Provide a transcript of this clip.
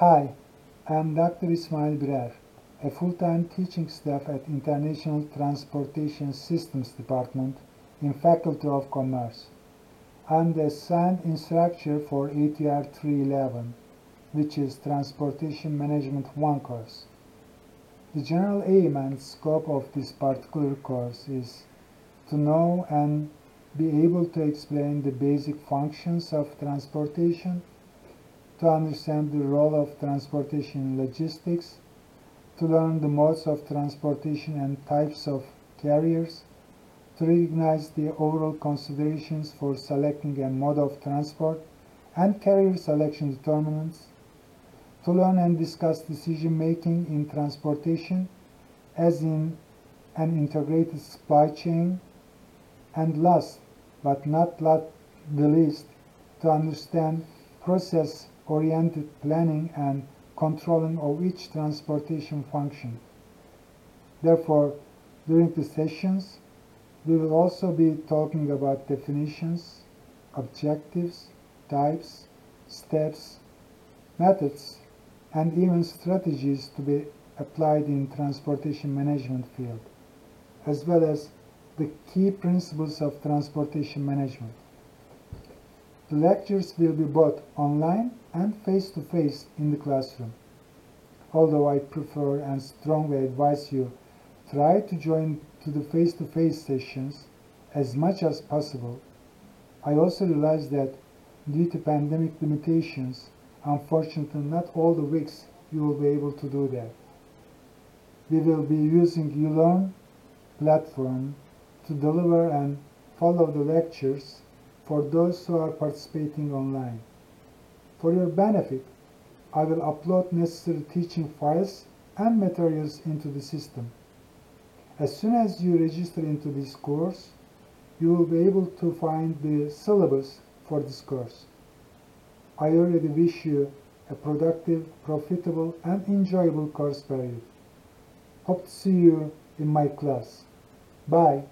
Hi, I'm Dr. Ismail Birer, a full-time teaching staff at International Transportation Systems Department in Faculty of Commerce. I'm the assigned instructor for ATR 311, which is Transportation Management 1 course. The general aim and scope of this particular course is to know and be able to explain the basic functions of transportation to understand the role of transportation logistics, to learn the modes of transportation and types of carriers, to recognize the overall considerations for selecting a mode of transport and carrier selection determinants, to learn and discuss decision making in transportation as in an integrated supply chain, and last but not the least, to understand process oriented planning and controlling of each transportation function. Therefore, during the sessions, we will also be talking about definitions, objectives, types, steps, methods, and even strategies to be applied in transportation management field, as well as the key principles of transportation management. The lectures will be both online and face-to-face -face in the classroom. Although I prefer and strongly advise you try to join to the face-to-face -face sessions as much as possible, I also realize that due to pandemic limitations, unfortunately not all the weeks you will be able to do that. We will be using uLearn platform to deliver and follow the lectures for those who are participating online. For your benefit, I will upload necessary teaching files and materials into the system. As soon as you register into this course, you will be able to find the syllabus for this course. I already wish you a productive, profitable, and enjoyable course period. Hope to see you in my class. Bye.